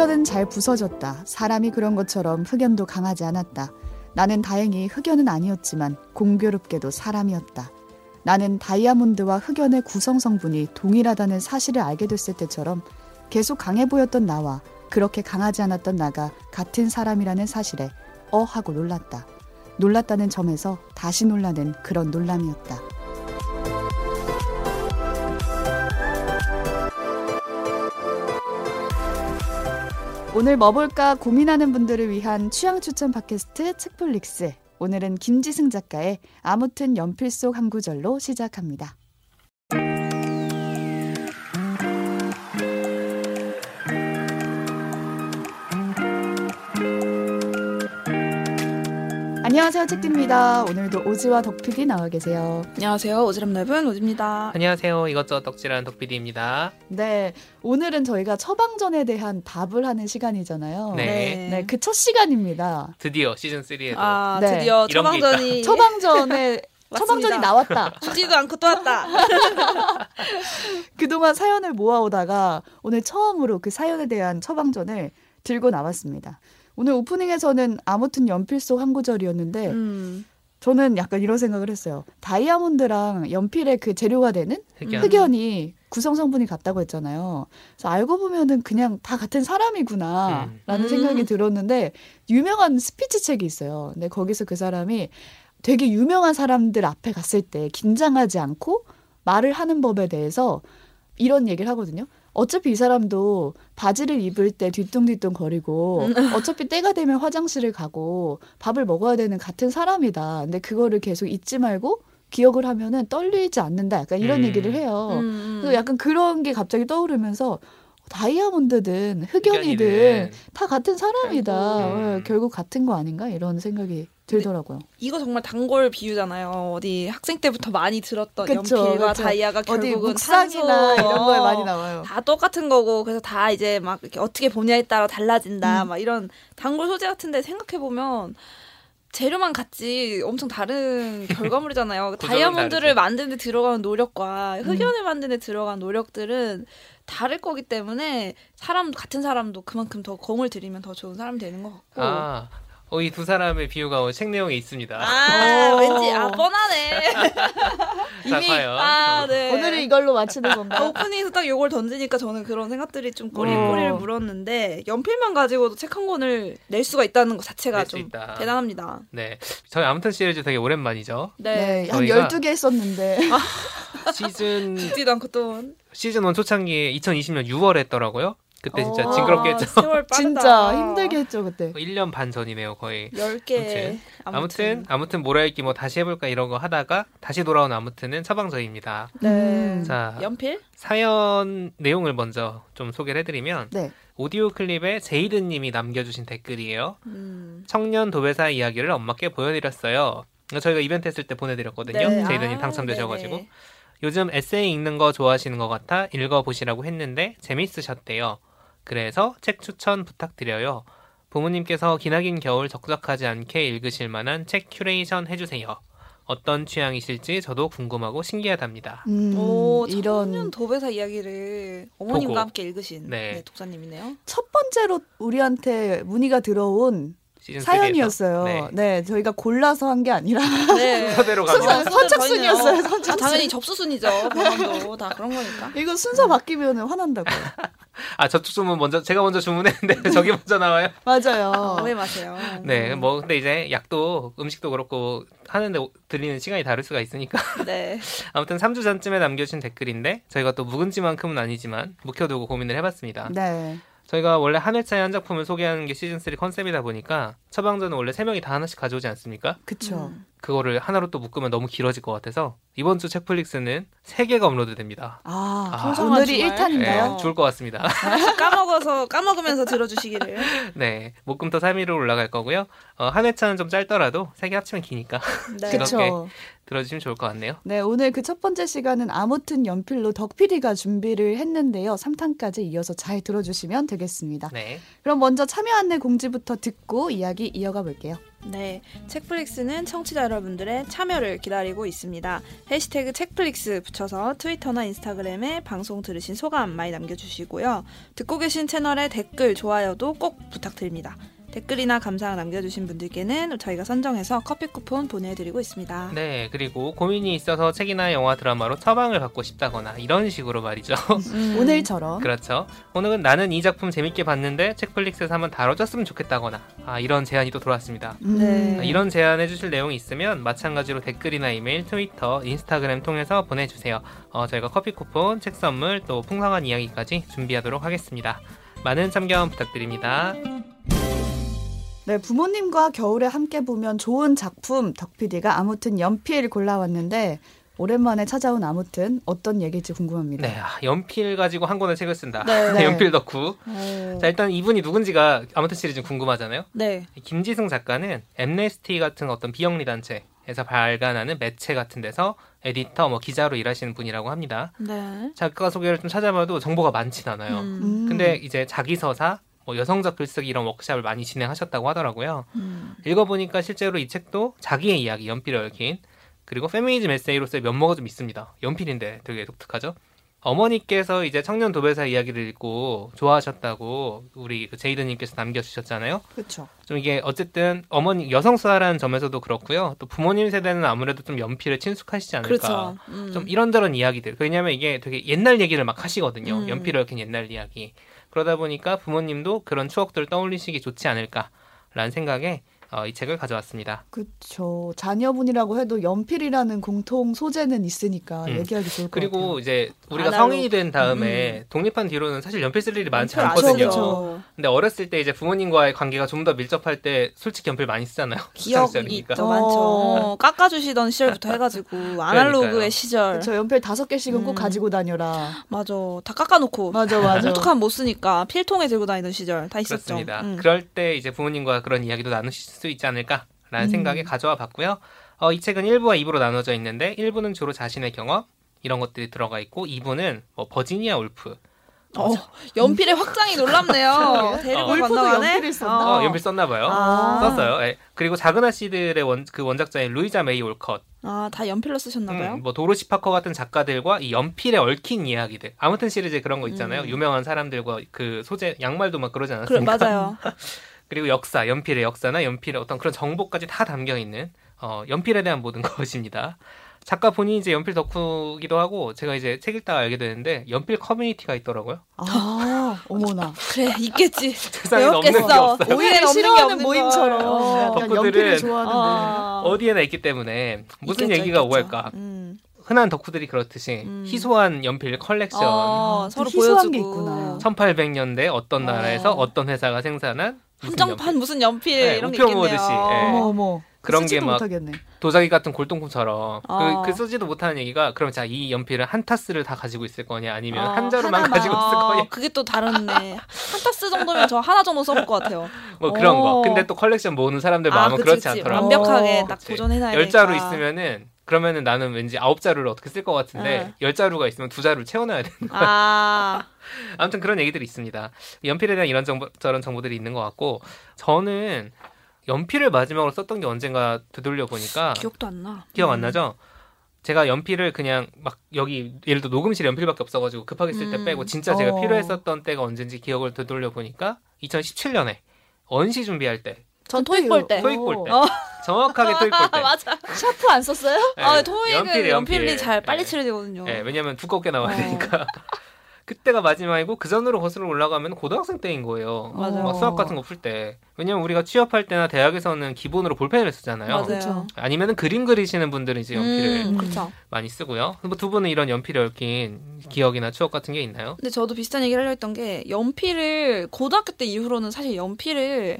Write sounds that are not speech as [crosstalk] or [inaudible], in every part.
흑연은 잘 부서졌다. 사람이 그런 것처럼 흑연도 강하지 않았다. 나는 다행히 흑연은 아니었지만 공교롭게도 사람이었다. 나는 다이아몬드와 흑연의 구성 성분이 동일하다는 사실을 알게 됐을 때처럼 계속 강해 보였던 나와 그렇게 강하지 않았던 나가 같은 사람이라는 사실에 어 하고 놀랐다. 놀랐다는 점에서 다시 놀라는 그런 놀람이었다. 오늘 뭐 볼까 고민하는 분들을 위한 취향 추천 팟캐스트 책플릭스. 오늘은 김지승 작가의 아무튼 연필 속 한 구절로 시작합니다. 안녕하세요 책디입니다. 오늘도 오지와 덕픽이 나와 계세요. 안녕하세요. 오지랖 랩은 오지입니다. 안녕하세요. 이것저것 덕질하는 덕PD입니다. 네, 오늘은 저희가 처방전에 대한 답을 하는 시간이잖아요. 네. 네, 그 첫 시간입니다. 드디어 시즌 3에도 아, 네. 드디어 처방전이 [laughs] [laughs] 처방전에 처방전이. 나왔다. 죽지도 않고 또 왔다. [laughs] 그동안 사연을 모아오다가 오늘 처음으로 그 사연에 대한 처방전을 들고 나왔습니다. 오늘 오프닝에서는 아무튼 연필 속 한 구절이었는데 음. 저는 약간 이런 생각을 했어요. 다이아몬드랑 연필의 그 재료가 되는 흑연. 흑연이 구성 성분이 같다고 했잖아요. 그래서 알고 보면은 그냥 다 같은 사람이구나라는 음. 생각이 음. 들었는데 유명한 스피치 책이 있어요. 근데 거기서 그 사람이 되게 유명한 사람들 앞에 갔을 때 긴장하지 않고 말을 하는 법에 대해서 이런 얘기를 하거든요. 어차피 이 사람도 바지를 입을 때 뒤뚱뒤뚱 거리고 어차피 때가 되면 화장실을 가고 밥을 먹어야 되는 같은 사람이다. 근데 그거를 계속 잊지 말고 기억을 하면은 떨리지 않는다. 약간 이런 음. 얘기를 해요. 음. 그래서 약간 그런 게 갑자기 떠오르면서 다이아몬드든 흑연이든 흑연이든. 다 같은 사람이다. 결국. 음. 어, 결국 같은 거 아닌가 이런 생각이 들더라고요. 이거 정말 단골 비유잖아요. 어디 학생 때부터 많이 들었던 그쵸, 연필과 그쵸. 다이아가 결국은 탄소, 이런 거에 어, 많이 나와요. 다 똑같은 거고 그래서 다 이제 막 이렇게 어떻게 보냐에 따라 달라진다. 음. 막 이런 단골 소재 같은데 생각해 보면 재료만 같지 엄청 다른 [laughs] 결과물이잖아요. 다이아몬드를. 만드는 데 들어가는 노력과 음. 흑연을 만드는 데 들어간 노력들은 다를 거기 때문에 사람 같은 사람도 그만큼 더 공을 들이면 더 좋은 사람이 되는 것 같고. 아, 어, 이 두 사람의 비유가 오늘 책 내용에 있습니다. 아, 오. 왠지 아 뻔하네. [laughs] 자, 이미- 과연. 아, 어, 네. 오늘은 이걸로 마치는 아, 건가? 오프닝에서 딱 요걸 던지니까 저는 그런 생각들이 좀 꼬리 어. 꼬리를 물었는데 연필만 가지고도 책 한 권을 낼 수가 있다는 것 자체가 좀 있다. 대단합니다. 네. 저희 아무튼 시리즈 되게 오랜만이죠. 네, 네. 한 저희가- 12개 했었는데. 시즌 [laughs] 듣지도 않고 또 시즌 1 초창기에 2020년 6월에 했더라고요. 그때 진짜 어. 징그럽게 아, 했죠. 세월 [laughs] 빠르다. 진짜 힘들게 했죠, 그때. 1년 반 전이네요, 거의. 10개. 아무튼 아무튼 아무튼 뭐라 할기 뭐 다시 해볼까 이런 거 하다가 다시 돌아온 아무튼은 처방전입니다. 네. 음. 자 연필? 사연 내용을 먼저 좀 소개를 해드리면 네. 오디오 클립에 제이드님이 남겨주신 댓글이에요. 음. 청년 도배사 이야기를 엄마께 보여드렸어요. 저희가 이벤트 했을 때 보내드렸거든요. 네. 제이드님 아, 당첨되셔가지고 네네. 요즘 에세이 읽는 거 좋아하시는 것 같아 읽어보시라고 했는데 재밌으셨대요. 그래서 책 추천 부탁드려요. 부모님께서 기나긴 겨울 적적하지 않게 읽으실 만한 책 큐레이션 해주세요. 어떤 취향이실지 저도 궁금하고 신기하답니다. 음, 오, 이런 도배사 이야기를 어머님과 보고. 함께 읽으신 네. 네, 독자님이네요. 첫 번째로 우리한테 문의가 들어온 시즌 3에서. 사연이었어요. 네. 네. 저희가 골라서 한 게 아니라 네. [laughs] 순서대로 순서- 가면 선착순이었어요, 저희는, 어, 선착순. 아, 당연히 접수순이죠. 병원도 다 그런 거니까. 이거 순서 바뀌면 화난다고요. 아 저쪽 주문 먼저 제가 먼저 주문했는데 [laughs] 저기 먼저 나와요. 맞아요. 오해 마세요. 네, 뭐 근데 이제 약도 음식도 그렇고 하는데 들리는 시간이 다를 수가 있으니까 [laughs] 네. 아무튼 3주 전쯤에 남겨주신 댓글인데 저희가 또 묵은지만큼은 아니지만 묵혀두고 고민을 해봤습니다. 네. 저희가 원래 한 회차에 한 작품을 소개하는 게 시즌 3 컨셉이다 보니까 처방전은 원래 세 명이 다 하나씩 가져오지 않습니까? 그쵸. 음. 그거를 하나로 또 묶으면 너무 길어질 것 같아서 이번 주 책플릭스는 세 개가 업로드됩니다. 아, 아. 오늘이 정말? 1탄인가요? 네, 좋을 것 같습니다. 하나씩 까먹어서 까먹으면서 들어주시기를. [laughs] 네, 목금토 3위로 올라갈 거고요. 어, 한 회차는 좀 짧더라도 세 개 합치면 기니까 네. [laughs] 그쵸. 들어주시면 좋을 것 같네요. 네, 오늘 그 첫 번째 시간은 아무튼 연필로 덕PD가 준비를 했는데요. 3탄까지 이어서 잘 들어주시면 되겠습니다. 네. 그럼 먼저 참여 안내 공지부터 듣고 이야기 이어가 볼게요. 네, 책플릭스는 청취자 여러분들의 참여를 기다리고 있습니다. 해시태그 책플릭스 붙여서 트위터나 인스타그램에 방송 들으신 소감 많이 남겨주시고요. 듣고 계신 채널에 댓글, 좋아요도 꼭 부탁드립니다. 댓글이나 감상 남겨주신 분들께는 저희가 선정해서 커피 쿠폰 보내드리고 있습니다. 네, 그리고 고민이 있어서 책이나 영화, 드라마로 처방을 받고 싶다거나 이런 식으로 말이죠. 음. [laughs] 오늘처럼 그렇죠. 오늘은 나는 이 작품 재밌게 봤는데 책플릭스에서 한번 다뤄줬으면 좋겠다거나 아, 이런 제안이 또 들어왔습니다. 음. 네. 이런 제안 해 주실 내용이 있으면 마찬가지로 댓글이나 이메일, 트위터, 인스타그램 통해서 보내주세요. 어, 저희가 커피 쿠폰, 책 선물, 또 풍성한 이야기까지 준비하도록 하겠습니다. 많은 참여 부탁드립니다. 네, 부모님과 겨울에 함께 보면 좋은 작품 덕PD가 아무튼 연필 골라왔는데 오랜만에 찾아온 아무튼 어떤 얘기일지 궁금합니다. 네, 아, 연필 가지고 한 권의 책을 쓴다. 네. [laughs] 네. 연필 덕후. 오. 자, 일단 이분이 누군지가 아무튼 시리즈 궁금하잖아요. 네. 김지승 작가는 엠네스티 같은 어떤 비영리 단체에서 발간하는 매체 같은 데서 에디터, 뭐 기자로 일하시는 분이라고 합니다. 네. 작가 소개를 좀 찾아봐도 정보가 많진 않아요. 음. 음. 근데 이제 자기 서사, 뭐 여성적 글쓰기 이런 워크샵을 많이 진행하셨다고 하더라고요. 음. 읽어보니까 실제로 이 책도 자기의 이야기, 연필에 얽힌 그리고 페미니즘 에세이로서의 면모가 좀 있습니다. 연필인데 되게 독특하죠. 어머니께서 이제 청년 도배사 이야기를 읽고 좋아하셨다고 우리 그 제이드님께서 남겨주셨잖아요. 그렇죠. 좀 이게 어쨌든 어머니 여성수화라는 점에서도 그렇고요. 또 부모님 세대는 아무래도 좀 연필에 친숙하시지 않을까. 그렇죠. 음. 좀 이런저런 이야기들. 왜냐하면 이게 되게 옛날 얘기를 막 하시거든요. 음. 연필을 얽힌 옛날 이야기. 그러다 보니까 부모님도 그런 추억들을 떠올리시기 좋지 않을까라는 생각에 어, 이 책을 가져왔습니다. 그렇죠. 자녀분이라고 해도 연필이라는 공통 소재는 있으니까 음. 얘기하기 좋을 것 그리고 같아요. 이제 우리가 아날로그. 성인이 된 다음에 독립한 뒤로는 사실 연필 쓸 일이 많지 연필 않거든요. 그렇죠. 근데 어렸을 때 이제 부모님과의 관계가 좀 더 밀접할 때 솔직히 연필 많이 쓰잖아요. 기억이 어. 많죠. 어, 깎아주시던 시절부터 해가지고 아날로그의 그러니까요. 시절. 그렇죠. 연필 다섯 개씩은 꼭 음. 가지고 다녀라. 맞아. 다 깎아놓고. 맞아, 맞아. 뭉툭하면 못 쓰니까 필통에 들고 다니던 시절 다 있었죠. 그렇습니다. 음. 그럴 때 이제 부모님과 그런 이야기도 나누실 수 있지 않을까라는 음. 생각에 가져와 봤고요. 어, 이 책은 1부와 2부로 나눠져 있는데 1부는 주로 자신의 경험 이런 것들이 들어가 있고 2부는 뭐 버지니아 울프 어, 연필의 확장이 놀랍네요. [laughs] 데리고 어. 울프도 건너가네. 연필을 썼나? 어, 연필 썼나 봐요. 아. 썼어요. 예. 그리고 작은 아씨들의 원, 그 원작자인 루이자 메이 올컷, 아, 다 연필로 쓰셨나 봐요. 음, 뭐 도로시 파커 같은 작가들과 이 연필에 얽힌 이야기들. 아무튼 시리즈 그런 거 있잖아요. 음. 유명한 사람들과 그 소재 양말도 막 그러지 않았습니까? 맞아요. [laughs] 그리고 역사, 연필의 역사나 연필의 어떤 그런 정보까지 다 담겨 있는 어, 연필에 대한 모든 [laughs] 것입니다. 작가 본인이 이제 연필 덕후기도 하고 제가 이제 책 읽다가 알게 되는데 연필 커뮤니티가 있더라고요. 아, 어머나. [laughs] 그래, 있겠지. 세상에 없는 게 배웠겠어. 없어요. 오히려 싫어하는 모임처럼 걸. 약간 덕후들은- 연필을 좋아하는데. 아. 어디에나 있기 때문에 무슨 있겠죠, 얘기가 있겠죠. 오갈까? 음. 흔한 덕후들이 그렇듯이 음. 희소한 연필 컬렉션. 어, 아, 서로 희소한 게 보여주고. 있구나. 1800년대 어떤 어. 나라에서 어떤 회사가 생산한 한정판. 무슨 연필 네, 이런 게 있겠네요. 예. 어머 어머. 그런 게 막. 도자기 같은 골동품처럼 어. 그, 그 쓰지도 못하는 얘기가 그럼 자 이 연필은 한 타스를 다 가지고 있을 거냐 아니면 어, 한 자루만 하나만. 가지고 있을 거냐 어, 그게 또 다른네. 한 타스 정도면 저 하나 정도 써볼 것 같아요. [laughs] 뭐 그런 어. 거 근데 또 컬렉션 모으는 사람들 마음은 그치, 그렇지. 않더라고 완벽하게 어. 딱. 보존해놔야 열 자루. 있으면은 그러면은 나는 왠지 아홉 자루를 어떻게 쓸 것 같은데 네. 열 자루가 있으면 두 자루를 채워놔야 돼 아, [laughs] 아무튼 그런 얘기들이 있습니다 연필에 대한 이런 정보 저런 정보들이 있는 것 같고 저는 연필을 마지막으로 썼던 게 언젠가 되돌려 보니까 기억도 안 나. 기억 안 음. 나죠? 제가 연필을 그냥 막 여기 예를 들어 녹음실에 연필밖에 없어가지고 급하게 쓸때 음. 빼고 진짜 제가 어. 필요했었던 때가 언젠지 기억을 되돌려 보니까 2017년에 언시 준비할 때 전 토익 볼 때. 토익 볼 때. 어. [laughs] 정확하게 토익 볼 [laughs] 때. 맞아. [laughs] 샤프 안 썼어요? 네, 아, 토익은 연필이 연필이 연필. 잘 빨리 네. 칠해지거든요. 네, 왜냐면 두껍게 나와야 어. 되니까. 그때가 마지막이고 그 전으로 거슬러 올라가면 고등학생 때인 거예요. 맞아요. 막 수학 같은 거 풀 때. 왜냐면 우리가 취업할 때나 대학에서는 기본으로 볼펜을 쓰잖아요. 맞아요. 아니면은 그림 그리시는 분들은 이제 연필을 음, 그렇죠. 많이 쓰고요. 뭐두 분은 이런 연필에 얽힌 기억이나 추억 같은 게 있나요? 근데 저도 비슷한 얘기를 하려 했던 게 연필을 고등학교 때 이후로는 사실 연필을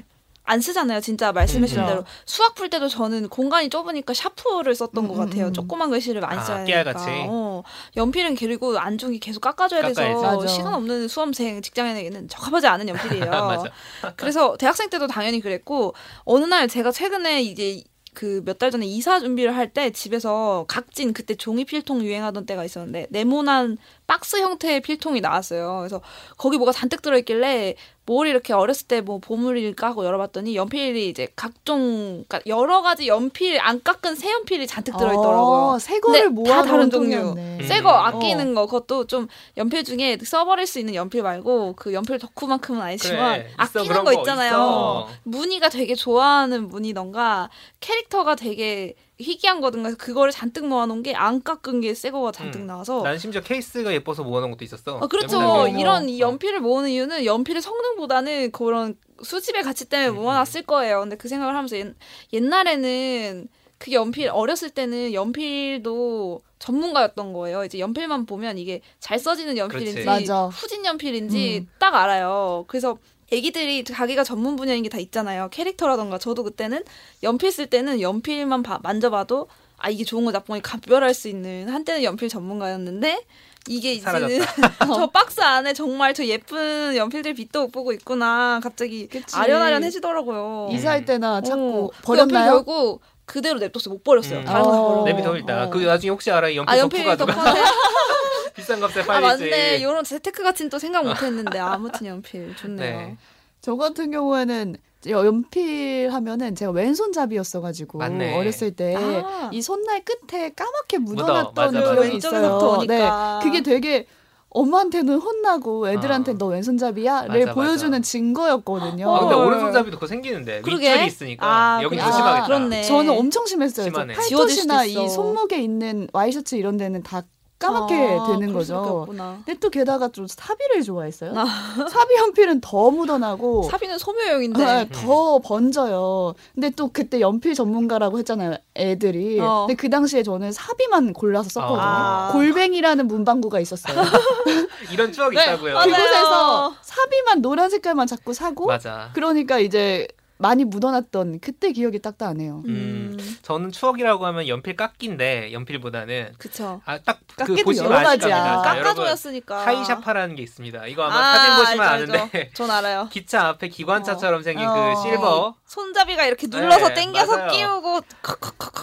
안 쓰잖아요. 진짜 말씀하신 음. 대로 수학 풀 때도 저는 공간이 좁으니까 샤프를 썼던 음, 것 같아요. 음. 조그만 글씨를 많이 아, 써야. 되니까. 어, 연필은 그리고 안중이 계속 깎아줘야 돼서 깎아야지. 맞아. 시간 없는 수험생 직장인에게는 적합하지 않은 연필이에요. [laughs] 그래서 대학생 때도 당연히 그랬고 어느 날 제가 최근에 이제 그몇달 전에 이사 준비를 할 때 집에서 각진 그때 종이 필통 유행하던 때가 있었는데 네모난 박스 형태의 필통이 나왔어요. 그래서 거기 뭐가 잔뜩 들어있길래 뭘 이렇게 어렸을 때 뭐 보물일까 하고 열어봤더니 연필이 이제 각종 그러니까 여러 가지 연필 안 깎은 새 연필이 잔뜩 들어있더라고요. 어, 새 거를 근데 다 모아놓은 다른 종류. 음. 새거 아끼는 어. 거 그것도 좀 연필 중에 써버릴 수 있는 연필 말고 그 연필 덕후만큼은 아니지만 그래, 아끼는 거거 있잖아요. 있어. 무늬가 되게 좋아하는 무늬던가 캐릭터가 되게 희귀한 거든가 그거를 잔뜩 모아놓은 게 안 깎은 게 새 거가 잔뜩 음. 나와서 난 심지어 케이스가 예뻐서 모아놓은 것도 있었어. 아, 그렇죠. 이런 이 연필을 모으는 이유는 연필의 성능보다는 그런 수집의 가치 때문에 음, 모아놨을 거예요. 근데 그 생각을 하면서 옛, 옛날에는 그 연필 어렸을 때는 연필도 전문가였던 거예요. 이제 연필만 보면 이게 잘 써지는 연필인지. 후진 연필인지 음. 딱 알아요. 그래서 애기들이 자기가 전문 분야인 게 다 있잖아요. 캐릭터라던가 저도 그때는 연필 쓸 때는 연필만 봐- 만져봐도 아 이게 좋은 거 나쁜 거 감별할 수 있는 한때는 연필 전문가였는데 이게 이제는 [laughs] 저 박스 안에 정말 저 예쁜 연필들 빛도 못 보고 있구나 갑자기 그치. 아련아련해지더라고요. 이사할 때나 찾고 어, 그 연필 버렸나요? 결국 그대로 냅뒀어요. 못 버렸어요. 음. 다른 거 어. 버렸고. 내비 더 있다. 어. 그 나중에 혹시 알아? 이 연필 아 연필 덕후가 [laughs] 비싼 값에 아 팔리지. 맞네. 이런 재테크 가치는 또 생각 못 했는데 아무튼 연필 좋네요. 네. 저 같은 경우에는 연필 하면은 제가 왼손잡이였어가지고 맞네. 어렸을 때 아. 이 손날 끝에 까맣게 묻어. 묻어놨던 맞아, 맞아. 기억이 있어요. 네, 그게 되게 엄마한테는 혼나고 애들한테 아. 너 왼손잡이야를 맞아, 보여주는 맞아. 증거였거든요. 아, 근데 헐. 오른손잡이도 그거 생기는데 그러게. 밑줄이 있으니까 아, 여기 그래. 조심하겠다. 아, 그렇네. 저는 엄청 심했어요. 있어. 이 손목에 있는 와이셔츠 이런 데는 다 까맣게 아, 되는 거죠. 근데 또 게다가 좀 사비를 좋아했어요. 아. 사비 연필은 더 묻어나고 [laughs] 사비는 소묘용인데. 아, 더 번져요. 근데 또 그때 연필 전문가라고 했잖아요, 애들이. 어. 근데 그 당시에 저는 사비만 골라서 썼거든요. 아. 골뱅이라는 문방구가 있었어요. [laughs] 이런 추억이 네, 있다고요. 그곳에서 사비만 노란 색깔만 자꾸 사고 맞아. 그러니까 이제 많이 묻어놨던 그때 기억이 딱 나네요. 음. 저는 추억이라고 하면 연필 깎기인데 연필보다는 그쵸. 아딱그 깎기도 보시면 여러 가지야. 여러분 깎아줘였으니까. 하이샤파라는 게 있습니다. 이거 아마 아, 사진 보시면 알죠, 아는데 알죠. 전 알아요. [laughs] 기차 앞에 기관차처럼 생긴 어. 그 실버 손잡이가 이렇게 눌러서 네, 당겨서 맞아요. 끼우고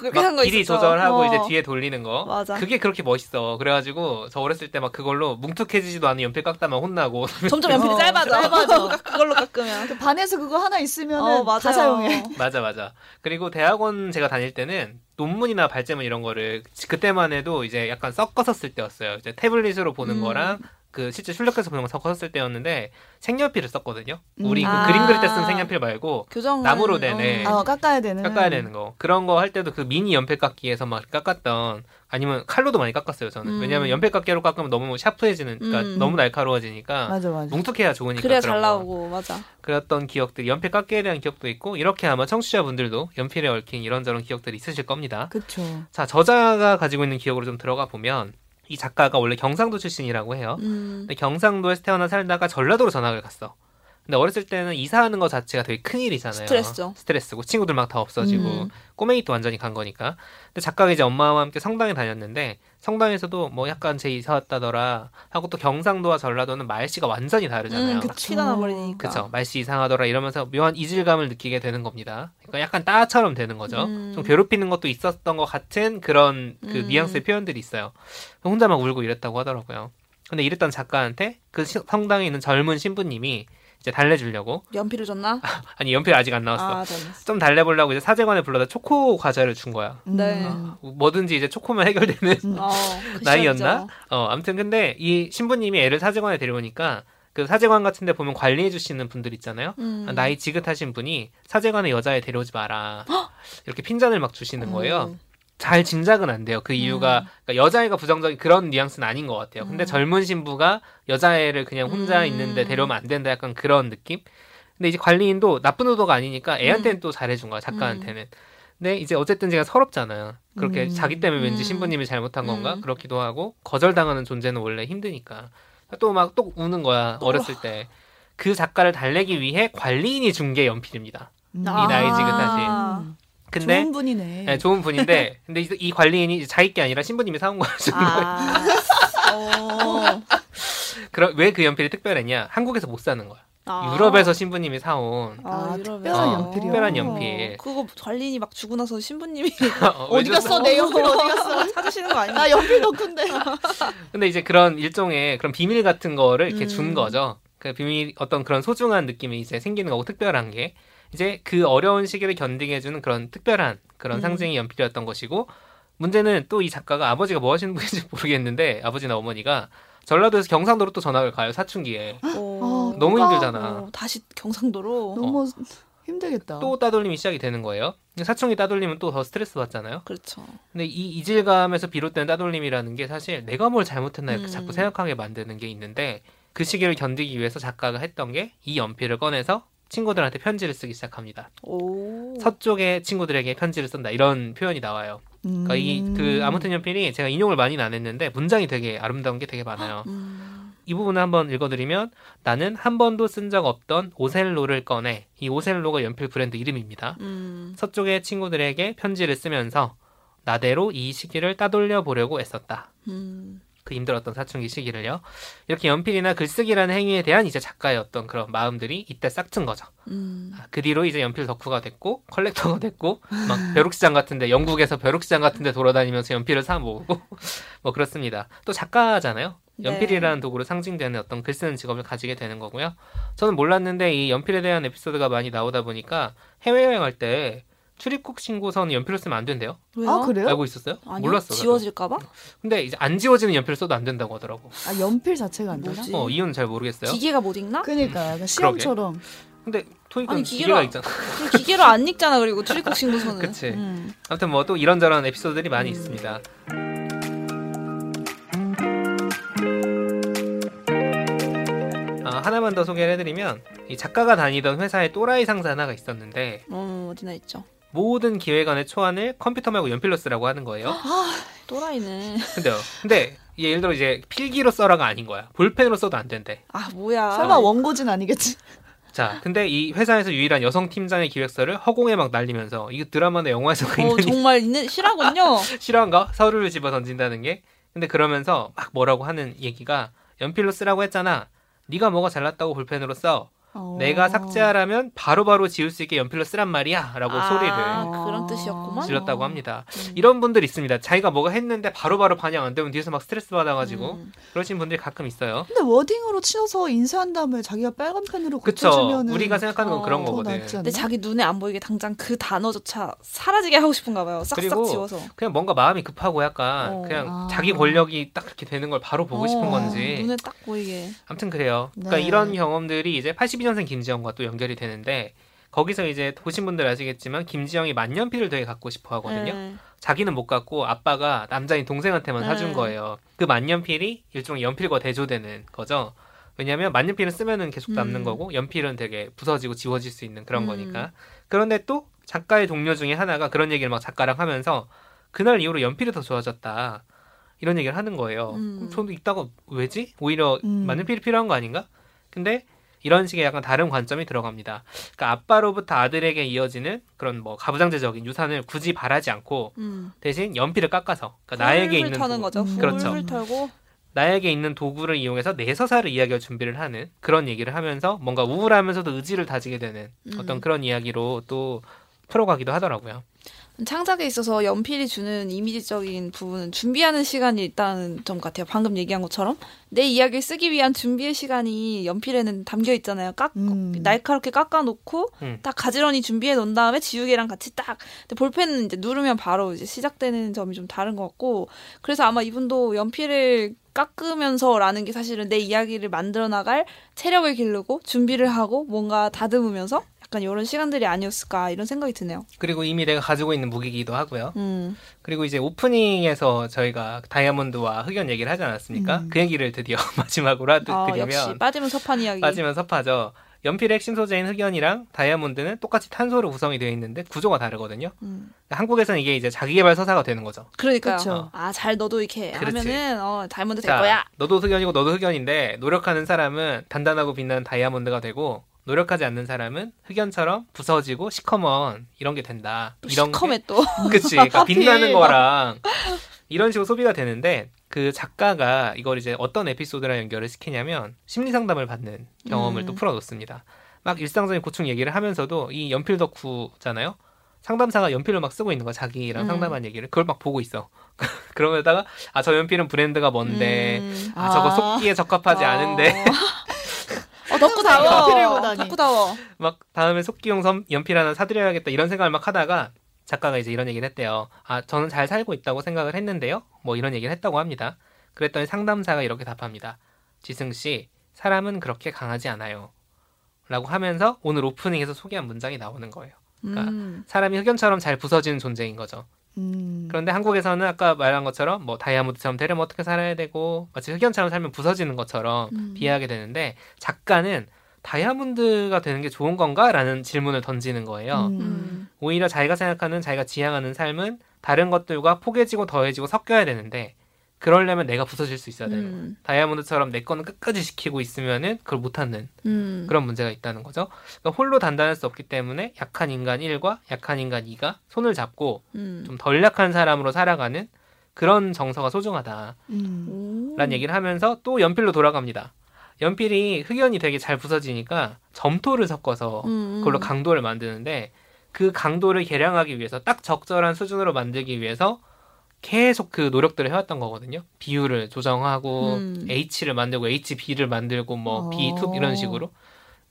이렇게 한거 길이 있었죠. 조절하고 어. 이제 뒤에 돌리는 거. 맞아. 그게 그렇게 멋있어. 그래가지고 저 어렸을 때 막 그걸로 뭉툭해지지도 않은 연필 깎다만 혼나고. 점점 연필이 어, 짧아져. 짧아져. [laughs] 그걸로 깎으면. 그 반에서 그거 하나 있으면 어, 맞아요. 다 사용해. [laughs] 맞아 맞아. 그리고 대학원 제가 다닐 때는 논문이나 발제문 이런 거를 그때만 해도 이제 약간 섞어서 쓸 때였어요. 이제 태블릿으로 보는 음. 거랑 그 실제 출력해서 보는 거쓸 때였는데 색연필을 썼거든요. 우리 음. 그 아. 그림 그릴 때 쓴 색연필 말고 교정 나무로 되네. 어, 깎아야 되는. 깎아야 되는 거. 그런 거 할 때도 그 미니 연필 깎기에서 막 깎았던 아니면 칼로도 많이 깎았어요 저는. 음. 왜냐면 연필 깎기로 깎으면 너무 샤프해지는, 그러니까 음. 너무 날카로워지니까 맞아 맞아. 뭉툭해야 좋으니까. 그래야 그런 잘 거. 나오고 맞아. 그랬던 기억들이 연필 깎기에 대한 기억도 있고 이렇게 아마 청취자분들도 연필에 얽힌 이런저런 기억들이 있으실 겁니다. 그쵸. 자 저자가 가지고 있는 기억으로 좀 들어가 보면 이 작가가 원래 경상도 출신이라고 해요. 음. 근데 경상도에서 태어나 살다가 전라도로 전학을 갔어. 근데 어렸을 때는 이사하는 것 자체가 되게 큰 일이잖아요. 스트레스죠. 스트레스고 친구들 막 다 없어지고 음. 꼬맹이 또 완전히 간 거니까. 근데 작가가 이제 엄마와 함께 성당에 다녔는데 성당에서도 뭐 약간 제 이사 왔다더라 하고 또 경상도와 전라도는 말씨가 완전히 다르잖아요. 음, 그 피가 나버리니까. 그쵸. 말씨 이상하더라 이러면서 묘한 이질감을 느끼게 되는 겁니다. 그러니까 약간 따처럼 되는 거죠. 음. 좀 괴롭히는 것도 있었던 것 같은 그런 그 음. 뉘앙스의 표현들이 있어요. 혼자 막 울고 이랬다고 하더라고요. 근데 이랬던 작가한테 그 시- 성당에 있는 젊은 신부님이 이제 달래주려고 연필을 줬나? [laughs] 아니 연필 아직 안 나왔어. 아. 좀 달래보려고 이제 사제관에 불러다 초코 과자를 준 거야. 네. 음. 뭐든지 이제 초코면 해결되는 어, 그 나이였나? 어, 아무튼 근데 이 신부님이 애를 사제관에 데려오니까 그 사제관 같은 데 보면 관리해 주시는 분들 있잖아요. 음. 나이 지긋하신 분이 사제관에 여자애 데려오지 마라. 이렇게 핀잔을 막 주시는 거예요. 음. 잘 짐작은 안 돼요. 그 이유가 그러니까 여자애가 부정적인 그런 뉘앙스는 아닌 것 같아요. 근데 음. 젊은 신부가 여자애를 그냥 혼자 음. 있는데 데려오면 안 된다 약간 그런 느낌? 근데 이제 관리인도 나쁜 의도가 아니니까 애한테는 또 잘해준 거야 작가한테는. 근데 이제 어쨌든 제가 서럽잖아요. 그렇게 음. 자기 때문에 왠지 음. 신부님이 잘못한 건가 음. 그렇기도 하고 거절당하는 존재는 원래 힘드니까 또 막또 우는 거야 어렸을 때. 그 작가를 달래기 위해 관리인이 준 게 연필입니다. 음. 이 나이 지긋하신. 아. 근데 좋은 분이네. 네, 좋은 분인데 [laughs] 근데 이, 이 관리인이 자기 게 아니라 신부님이 사온 거야. 아. 어. [laughs] 그럼 왜 그 연필이 특별했냐? 한국에서 못 사는 거야. 아. 유럽에서 신부님이 사온 아, 유럽에서. 특별한 어, 연필이요. 특별한 연필. 그거 관리인이 막 주고 나서 신부님이 [laughs] 어, 줬어? 갔어? 내 연필 어디 갔어? 찾으시는 거 아니야? 나 연필 덕후인데. 근데 이제 그런 일종의 그런 비밀 같은 거를 이렇게 음. 준 거죠. 그 비밀 어떤 그런 소중한 느낌이 이제 생기는 거고 특별한 게 이제 그 어려운 시기를 견디게 해주는 그런 특별한 그런 음. 상징이 연필이었던 것이고 문제는 또 이 작가가 아버지가 뭐 하시는 분인지 [laughs] 모르겠는데 아버지나 어머니가 전라도에서 경상도로 또 전학을 가요 사춘기에 오, 아, 너무 뭐가- 힘들잖아. 어, 다시 경상도로. 너무 힘들겠다. 또 따돌림이 시작이 되는 거예요. 사춘기 따돌림은 또 더 스트레스 받잖아요. 그렇죠. 근데 이 이질감에서 비롯된 따돌림이라는 게 사실 내가 뭘 잘못했나 이렇게 음. 자꾸 생각하게 만드는 게 있는데 그 시기를 견디기 위해서 작가가 했던 게 이 연필을 꺼내서 친구들한테 편지를 쓰기 시작합니다. 오. 서쪽의 친구들에게 편지를 쓴다 이런 표현이 나와요. 그러니까 이 음. 그 아무튼 연필이 제가 인용을 많이는 안 했는데 문장이 되게 아름다운 게 되게 많아요. 음. 이 부분을 한번 읽어드리면 나는 한 번도 쓴 적 없던 오셀로를 꺼내 이 오셀로가 연필 브랜드 이름입니다. 음. 서쪽의 친구들에게 편지를 쓰면서 나대로 이 시기를 따돌려 보려고 애썼다. 음. 그 힘들었던 사춘기 시기를요. 이렇게 연필이나 글쓰기라는 행위에 대한 이제 작가의 어떤 그런 마음들이 이때 싹튼 거죠. 음. 아, 그 뒤로 이제 연필 덕후가 됐고 컬렉터가 됐고 막 벼룩시장 같은데 영국에서 벼룩시장 같은데 돌아다니면서 연필을 사 모으고 [laughs] 뭐 그렇습니다. 또 작가잖아요. 네. 연필이라는 도구로 상징되는 어떤 글 쓰는 직업을 가지게 되는 거고요. 저는 몰랐는데 이 연필에 대한 에피소드가 많이 나오다 보니까 해외여행할 때 출입국 신고서는 연필로 쓰면 안 된대요. 왜요? 아 그래요? 알고 있었어요? 아니요. 몰랐어. 지워질까봐? 근데 이제 안 지워지는 연필을 써도 안 된다고 하더라고. 아 연필 자체가 안 되나? 뭐지? 어, 이유는 잘 모르겠어요. 기계가 못 읽나? 그러니까 약간 시험처럼. 근데 토익은 아니, 기계가 기계가- 있잖아. 기계로 안 읽잖아. 그리고 출입국 신고서는. [laughs] 그치. 음. 아무튼 뭐 또 이런저런 에피소드들이 많이 음. 있습니다. 아, 하나만 더 소개를 해드리면 이 작가가 다니던 회사에 또라이 상사 하나가 있었는데 어, 어디나 있죠. 모든 기획안의 초안을 컴퓨터 말고 연필로 쓰라고 하는 거예요. 또라이네. 근데요. 근데 예를 들어 이제 필기로 써라가 아닌 거야. 볼펜으로 써도 안 된대. 아 뭐야. 설마 원고진 아니겠지? 자, 근데 이 회사에서 유일한 여성 팀장의 기획서를 허공에 막 날리면서 이거 드라마나 영화에서 어, 있는 정말 있는 실화군요. [laughs] 실화인가? 서류를 집어 던진다는 게. 근데 그러면서 막 뭐라고 하는 얘기가 연필로 쓰라고 했잖아. 네가 뭐가 잘났다고 볼펜으로 써. 어. 내가 삭제하라면 바로바로 지울 수 있게 연필로 쓰란 말이야. 라고 아, 소리를 그런 뜻이었구만. 질렀다고 합니다. 음. 이런 분들 있습니다. 자기가 뭐가 했는데 바로바로 반영 안 되면 뒤에서 막 스트레스 받아가지고 음. 그러신 분들이 가끔 있어요. 근데 워딩으로 치어서 인쇄한 다음에 자기가 빨간 펜으로 그쵸. 고쳐주면은 우리가 생각하는 건 그런 어, 더 거거든. 근데 자기 눈에 안 보이게 당장 그 단어조차 사라지게 하고 싶은가 봐요. 싹싹 그리고 지워서. 그냥 뭔가 마음이 급하고 약간 어. 그냥 아. 자기 권력이 딱 그렇게 되는 걸 바로 보고 싶은 어, 건지 눈에 딱 보이게. 아무튼 그래요. 그러니까 네. 이런 경험들이 이제 82년생 김지영과 또 연결이 되는데 거기서 이제 보신 분들 아시겠지만 김지영이 만년필을 되게 갖고 싶어 하거든요. 네. 자기는 못 갖고 아빠가 남자인 동생한테만 사준 네. 거예요. 그 만년필이 일종의 연필과 대조되는 거죠. 왜냐하면 만년필은 쓰면은 계속 남는 음. 거고 연필은 되게 부서지고 지워질 수 있는 그런 음. 거니까. 그런데 또 작가의 동료 중에 하나가 그런 얘기를 막 작가랑 하면서 그날 이후로 연필이 더 좋아졌다. 이런 얘기를 하는 거예요. 음. 그럼 저도 이따가 왜지? 오히려 음. 만년필이 필요한 거 아닌가? 근데 이런 식의 약간 다른 관점이 들어갑니다. 그러니까 아빠로부터 아들에게 이어지는 그런 뭐 가부장제적인 유산을 굳이 바라지 않고 음. 대신 연필을 깎아서 그러니까 나에게 있는 타는 거죠. 음. 그렇죠. 털고. 나에게 있는 도구를 이용해서 내 서사를 이야기할 준비를 하는 그런 얘기를 하면서 뭔가 우울하면서도 의지를 다지게 되는 음. 어떤 그런 이야기로 또 풀어가기도 하더라고요. 창작에 있어서 연필이 주는 이미지적인 부분은 준비하는 시간이 있다는 점 같아요. 방금 얘기한 것처럼 내 이야기를 쓰기 위한 준비의 시간이 연필에는 담겨 있잖아요. 깎 음. 날카롭게 깎아놓고 음. 딱 가지런히 준비해 놓은 다음에 지우개랑 같이 딱. 근데 볼펜은 이제 누르면 바로 이제 시작되는 점이 좀 다른 것 같고 그래서 아마 이분도 연필을 깎으면서라는 게 사실은 내 이야기를 만들어 나갈 체력을 기르고 준비를 하고 뭔가 다듬으면서 약간 이런 시간들이 아니었을까 이런 생각이 드네요. 그리고 이미 내가 가지고 있는 무기이기도 하고요. 음. 그리고 이제 오프닝에서 저희가 다이아몬드와 흑연 얘기를 하지 않았습니까? 음. 그 얘기를 드디어 [laughs] 마지막으로 아, 하드리면 역시 빠지면 섭한 이야기. 빠지면 섭하죠. 연필의 핵심 소재인 흑연이랑 다이아몬드는 똑같이 탄소로 구성이 되어 있는데 구조가 다르거든요. 음. 한국에서는 이게 이제 자기개발 서사가 되는 거죠. 그러니까요. 그쵸. 아, 잘 너도 이렇게 그렇지. 하면은 어, 다이아몬드 될 자, 거야. 너도 흑연이고 너도 흑연인데 노력하는 사람은 단단하고 빛나는 다이아몬드가 되고 노력하지 않는 사람은 흑연처럼 부서지고 시커먼 이런 게 된다. 또 이런 시커매 또. 게, [laughs] 그치. 그러니까. 빛나는 거랑 이런 식으로 소비가 되는데 그 작가가 이걸 이제 어떤 에피소드랑 연결을 시키냐면 심리 상담을 받는 경험을 음. 또 풀어놓습니다. 막 일상적인 고충 얘기를 하면서도 이 연필 덕후잖아요. 상담사가 연필을 막 쓰고 있는 거야 자기랑 음. 상담한 얘기를 그걸 막 보고 있어. [laughs] 그러면다가 아 저 연필은 브랜드가 뭔데 음. 아 저거 아. 속기에 적합하지 어. 않은데 [laughs] 덕후 다워. 연필을 보다니. 덕후 다워. 막 다음에 속기용 섬- 연필 하나 사드려야겠다 이런 생각을 막 하다가 작가가 이제 이런 얘기를 했대요. 아 저는 잘 살고 있다고 생각을 했는데요. 뭐 이런 얘기를 했다고 합니다. 그랬더니 상담사가 이렇게 답합니다. 지승 씨 사람은 그렇게 강하지 않아요. 라고 하면서 오늘 오프닝에서 소개한 문장이 나오는 거예요. 그러니까 음. 사람이 흑연처럼 잘 부서지는 존재인 거죠. 음. 그런데 한국에서는 아까 말한 것처럼 뭐 다이아몬드처럼 되려면 어떻게 살아야 되고 마치 흑연처럼 살면 부서지는 것처럼 음. 비하하게 되는데 작가는 다이아몬드가 되는 게 좋은 건가? 라는 질문을 던지는 거예요. 음. 음. 오히려 자기가 생각하는 자기가 지향하는 삶은 다른 것들과 포개지고 더해지고 섞여야 되는데 그러려면 내가 부서질 수 있어야 되는 거예요. 음. 다이아몬드처럼 내 거는 끝까지 지키고 있으면은 그걸 못 하는 음. 그런 문제가 있다는 거죠. 그러니까 홀로 단단할 수 없기 때문에 약한 인간 1과 약한 인간 2가 손을 잡고 음. 좀덜 약한 사람으로 살아가는 그런 정서가 소중하다라는 음. 오. 얘기를 하면서 또 연필로 돌아갑니다. 연필이 흑연이 되게 잘 부서지니까 점토를 섞어서 음. 그걸로 강도를 만드는데 그 강도를 계량하기 위해서 딱 적절한 수준으로 만들기 위해서 계속 그 노력들을 해왔던 거거든요. 비율을 조정하고 음. H를 만들고 HB를 만들고 뭐 B, 어. 툭 이런 식으로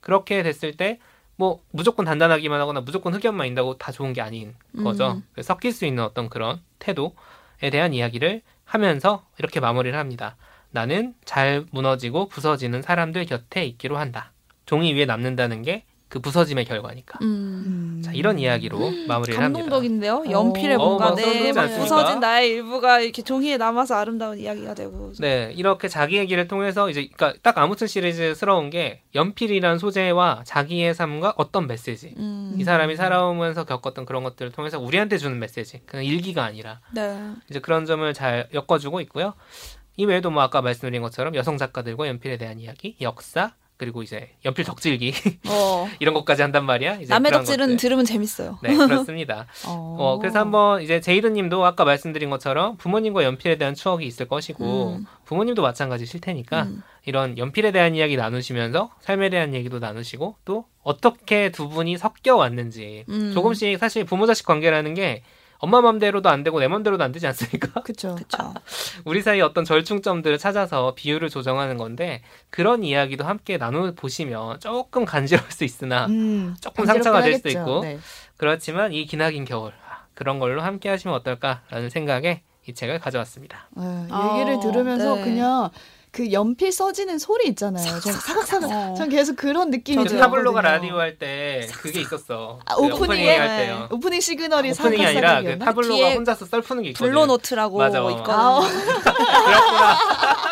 그렇게 됐을 때 뭐 무조건 단단하기만 하거나 무조건 흑연만 있다고 다 좋은 게 아닌 거죠. 음. 그래서 섞일 수 있는 어떤 그런 태도에 대한 이야기를 하면서 이렇게 마무리를 합니다. 나는 잘 무너지고 부서지는 사람들 곁에 있기로 한다. 종이 위에 남는다는 게 그 부서짐의 결과니까. 음. 음. 자 이런 이야기로 마무리를 합니다. 감동적인데요. 연필에 어, 뭔가 막내 않습니까? 부서진 나의 일부가 이렇게 종이에 남아서 아름다운 이야기가 되고. 네, 이렇게 자기 얘기를 통해서 이제 그러니까 딱 아무튼 시리즈스러운 게 연필이란 소재와 자기의 삶과 어떤 메시지. 음. 이 사람이 살아오면서 겪었던 그런 것들을 통해서 우리한테 주는 메시지. 그냥 일기가 아니라 네. 이제 그런 점을 잘 엮어주고 있고요. 이 외에도 뭐 아까 말씀드린 것처럼 여성 작가들과 연필에 대한 이야기, 역사, 그리고 이제 연필 덕질기 어. [laughs] 이런 것까지 한단 말이야. 이제 남의 덕질은 것들. 들으면 재밌어요. 네 그렇습니다. [laughs] 어. 어, 그래서 한번 이제 제이드님도 아까 말씀드린 것처럼 부모님과 연필에 대한 추억이 있을 것이고 음. 부모님도 마찬가지실 테니까 음. 이런 연필에 대한 이야기 나누시면서 삶에 대한 얘기도 나누시고 또 어떻게 두 분이 섞여 왔는지 음. 조금씩 사실 부모 자식 관계라는 게 엄마 맘대로도 안 되고 내 맘대로도 안 되지 않습니까? [laughs] 그쵸. 그쵸. [laughs] 우리 사이 어떤 절충점들을 찾아서 비율을 조정하는 건데 그런 이야기도 함께 나눠 보시면 조금 간지러울 수 있으나 음. 조금 상처가 될 수도 있고. 네. 그렇지만 이 기나긴 겨울 아, 그런 걸로 함께 하시면 어떨까라는 생각에 이 책을 가져왔습니다. 네, 아, 얘기를 들으면서 네. 그냥 그 연필 써지는 소리 있잖아요. 전 사각사각. 어. 전 계속 그런 느낌이 그 저도요. 타블로가. 라디오 할 때 그게 있었어. 아, 그 오프닝에? 할 때요. 오프닝 시그널이 오프닝이 아니라 그? 타블로가 혼자서 썰 푸는 게 있거든. 블로노트라고 맞아. 있거든요. 아, 그랬구나. [laughs]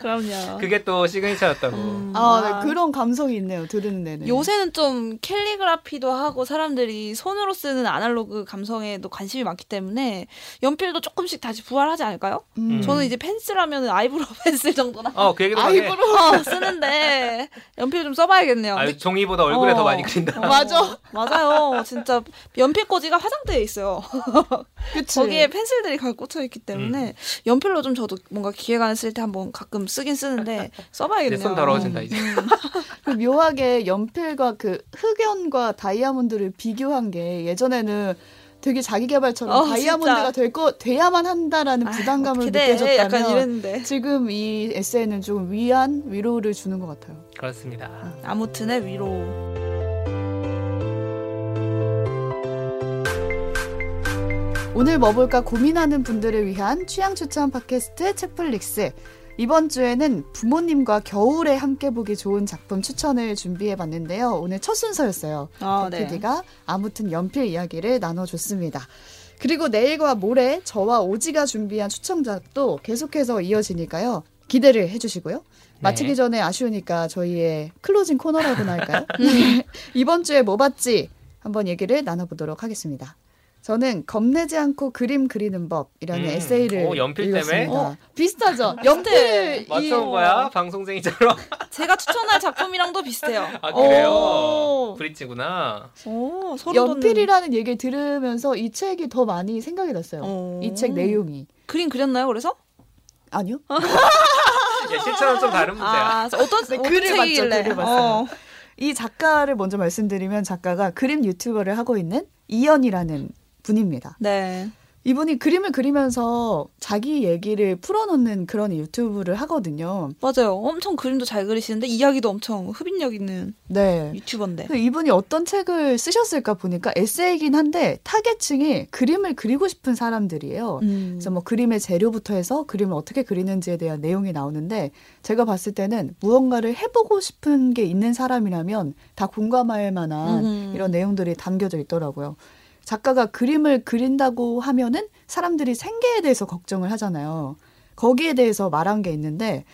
그럼요. 그게 또 signature였다고. 음. 아, 네, 그런 감성이 있네요. 들으는 내내. 요새는 좀 캘리그라피도 하고 사람들이 손으로 쓰는 아날로그 감성에도 관심이 많기 때문에 연필도 조금씩 다시 부활하지 않을까요? 음. 저는 이제 pencil하면 eyebrow [laughs] pencil 정도나 어, 그 얘기도 하게. eyebrow. 어, 쓰는데 연필 좀 써봐야겠네요. 아, 종이보다 얼굴에 어. 더 많이 그린다. 어, 맞아. 맞아요. 진짜 연필 꽂이가 화장대에 있어요. 그치. 거기에 펜슬들이 꽂혀 있기 때문에 연필로 좀 저도 뭔가 기획안 쓸 때 한번 가끔 쓰긴 쓰는데 [laughs] 써봐야겠네요. 손 더러워진다 이제. [laughs] 그 묘하게 연필과 그 흑연과 다이아몬드를 비교한 게 예전에는 되게 자기 개발처럼 어, 다이아몬드가. 될 거 돼야만 한다라는 아휴, 부담감을 돼? 느껴졌다면 지금 이 에세이는 좀 위안 위로를 주는 것 같아요. 그렇습니다. 아무튼의 위로. 오늘 뭐 볼까 고민하는 분들을 위한 취향 추천 팟캐스트 책플릭스. 이번 주에는 부모님과 겨울에 함께 보기 좋은 작품 추천을 준비해 봤는데요. 오늘 첫 순서였어요. 아, 박 PD가 아무튼 연필 이야기를 나눠줬습니다. 그리고 내일과 모레 저와 오지가 준비한 추천작도 계속해서 이어지니까요. 기대를 해주시고요. 마치기 전에 아쉬우니까 저희의 closing 코너라고나 할까요? 네. [laughs] [laughs] 이번 주에 뭐 봤지? 한번 얘기를 나눠보도록 하겠습니다. 저는 겁내지 않고 그림 그리는 법이라는 음. 에세이를 오, 연필 때문에? 읽었습니다. 어. 비슷하죠? 연필 맞춰온 거야 방송쟁이처럼. [laughs] 제가 추천할 작품이랑도 비슷해요. 아 그래요. 오. bridge구나. 오. 연필이라는 얘기를 들으면서 이 책이 더 많이 생각이 났어요. 어. 이책 내용이 그림 그렸나요? 그래서? 아니요? [laughs] 야, 실천은 좀 다른 문제야. 아, 어떤 네, 글을 봤죠, 책이길래? 글을 봤어요. 어. 이 작가를 먼저 말씀드리면 작가가 그림 유튜버를 하고 있는 이연이라는 분입니다. 네. 이분이 그림을 그리면서 자기 얘기를 풀어놓는 그런 유튜브를 하거든요. 맞아요. 엄청 그림도 잘 그리시는데 이야기도 엄청 흡인력 있는 네. 유튜버인데. 그 이분이 어떤 책을 쓰셨을까 보니까 에세이긴 한데 타겟층이 그림을 그리고 싶은 사람들이에요. 음. 그래서 뭐 그림의 재료부터 해서 그림을 어떻게 그리는지에 대한 내용이 나오는데 제가 봤을 때는 무언가를 해보고 싶은 게 있는 사람이라면 다 공감할 만한 음. 이런 내용들이 담겨져 있더라고요. 작가가 그림을 그린다고 하면은 사람들이 생계에 대해서 걱정을 하잖아요. 거기에 대해서 말한 게 있는데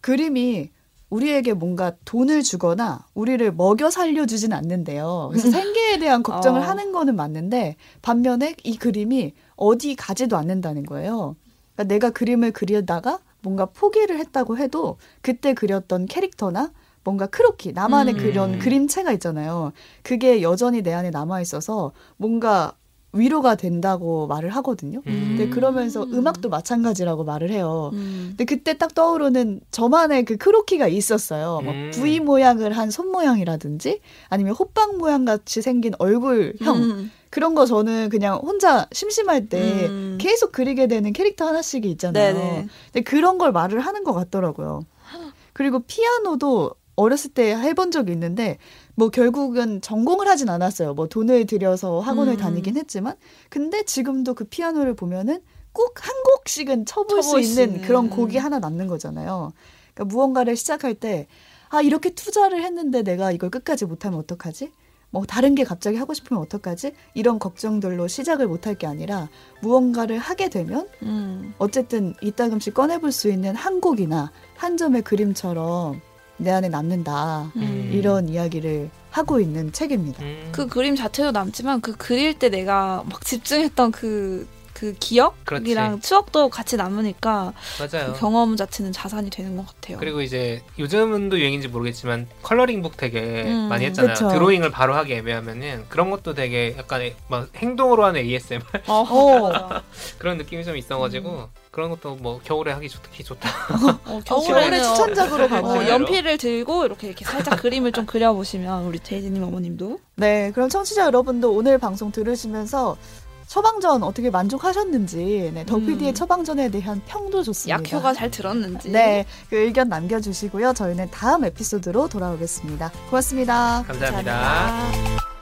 그림이 우리에게 뭔가 돈을 주거나 우리를 먹여 살려주진 않는데요. 그래서 생계에 대한 걱정을 어. 하는 거는 맞는데 반면에 이 그림이 어디 가지도 않는다는 거예요. 그러니까 내가 그림을 그리다가 뭔가 포기를 했다고 해도 그때 그렸던 캐릭터나 뭔가 크로키 나만의 음. 그런 그림체가 있잖아요. 그게 여전히 내 안에 남아 있어서 뭔가 위로가 된다고 말을 하거든요. 음. 근데 그러면서 음악도 마찬가지라고 말을 해요. 음. 근데 그때 딱 떠오르는 저만의 그 크로키가 있었어요. 뭐 음. V 모양을 한 손 모양이라든지 아니면 호빵 모양 같이 생긴 얼굴형 음. 그런 거 저는 그냥 혼자 심심할 때 음. 계속 그리게 되는 캐릭터 하나씩이 있잖아요. 네네. 근데 그런 걸 말을 하는 것 같더라고요. 그리고 피아노도 어렸을 때 해본 적이 있는데 뭐 결국은 전공을 하진 않았어요. 뭐 돈을 들여서 학원을 음. 다니긴 했지만 근데 지금도 그 피아노를 보면은 꼭 한 곡씩은 쳐볼 수 쳐볼 수 있는 있는. 그런 곡이 하나 남는 거잖아요. 그러니까 무언가를 시작할 때 아 이렇게 투자를 했는데 내가 이걸 끝까지 못하면 어떡하지? 뭐 다른 게 갑자기 하고 싶으면 어떡하지? 이런 걱정들로 시작을 못할 게 아니라 무언가를 하게 되면 음. 어쨌든 이따금씩 꺼내볼 수 있는 한 곡이나 한 점의 그림처럼 내 안에 남는다. 음. 이런 이야기를 하고 있는 책입니다. 음. 그 그림 자체도 남지만 그 그릴 때 내가 막 집중했던 그, 그 기억이랑 추억도 같이 남으니까 맞아요. 그 경험 자체는 자산이 되는 것 같아요. 그리고 이제 요즘은도 유행인지 모르겠지만 컬러링북 되게 음. 많이 했잖아요. 그쵸. 드로잉을 바로 하기 애매하면은 그런 것도 되게 약간 에- 막 행동으로 하는 ASMR 어, [laughs] 어. 그런 느낌이 좀 있어가지고 그런 것도 뭐 겨울에 하기 좋기 좋다. 어, 겨울에는 [laughs] 추천작으로 어, 가고 어, 연필을 들고 이렇게, 이렇게 살짝 그림을 좀 그려보시면 우리 데이지님 어머님도 네, 그럼 청취자 여러분도 오늘 방송 들으시면서 처방전 어떻게 만족하셨는지 네, 덕PD의 음. 처방전에 대한 평도 좋습니다. 약효가 잘 들었는지 네, 그 의견 남겨주시고요. 저희는 다음 에피소드로 돌아오겠습니다. 고맙습니다. 감사합니다. 감사합니다.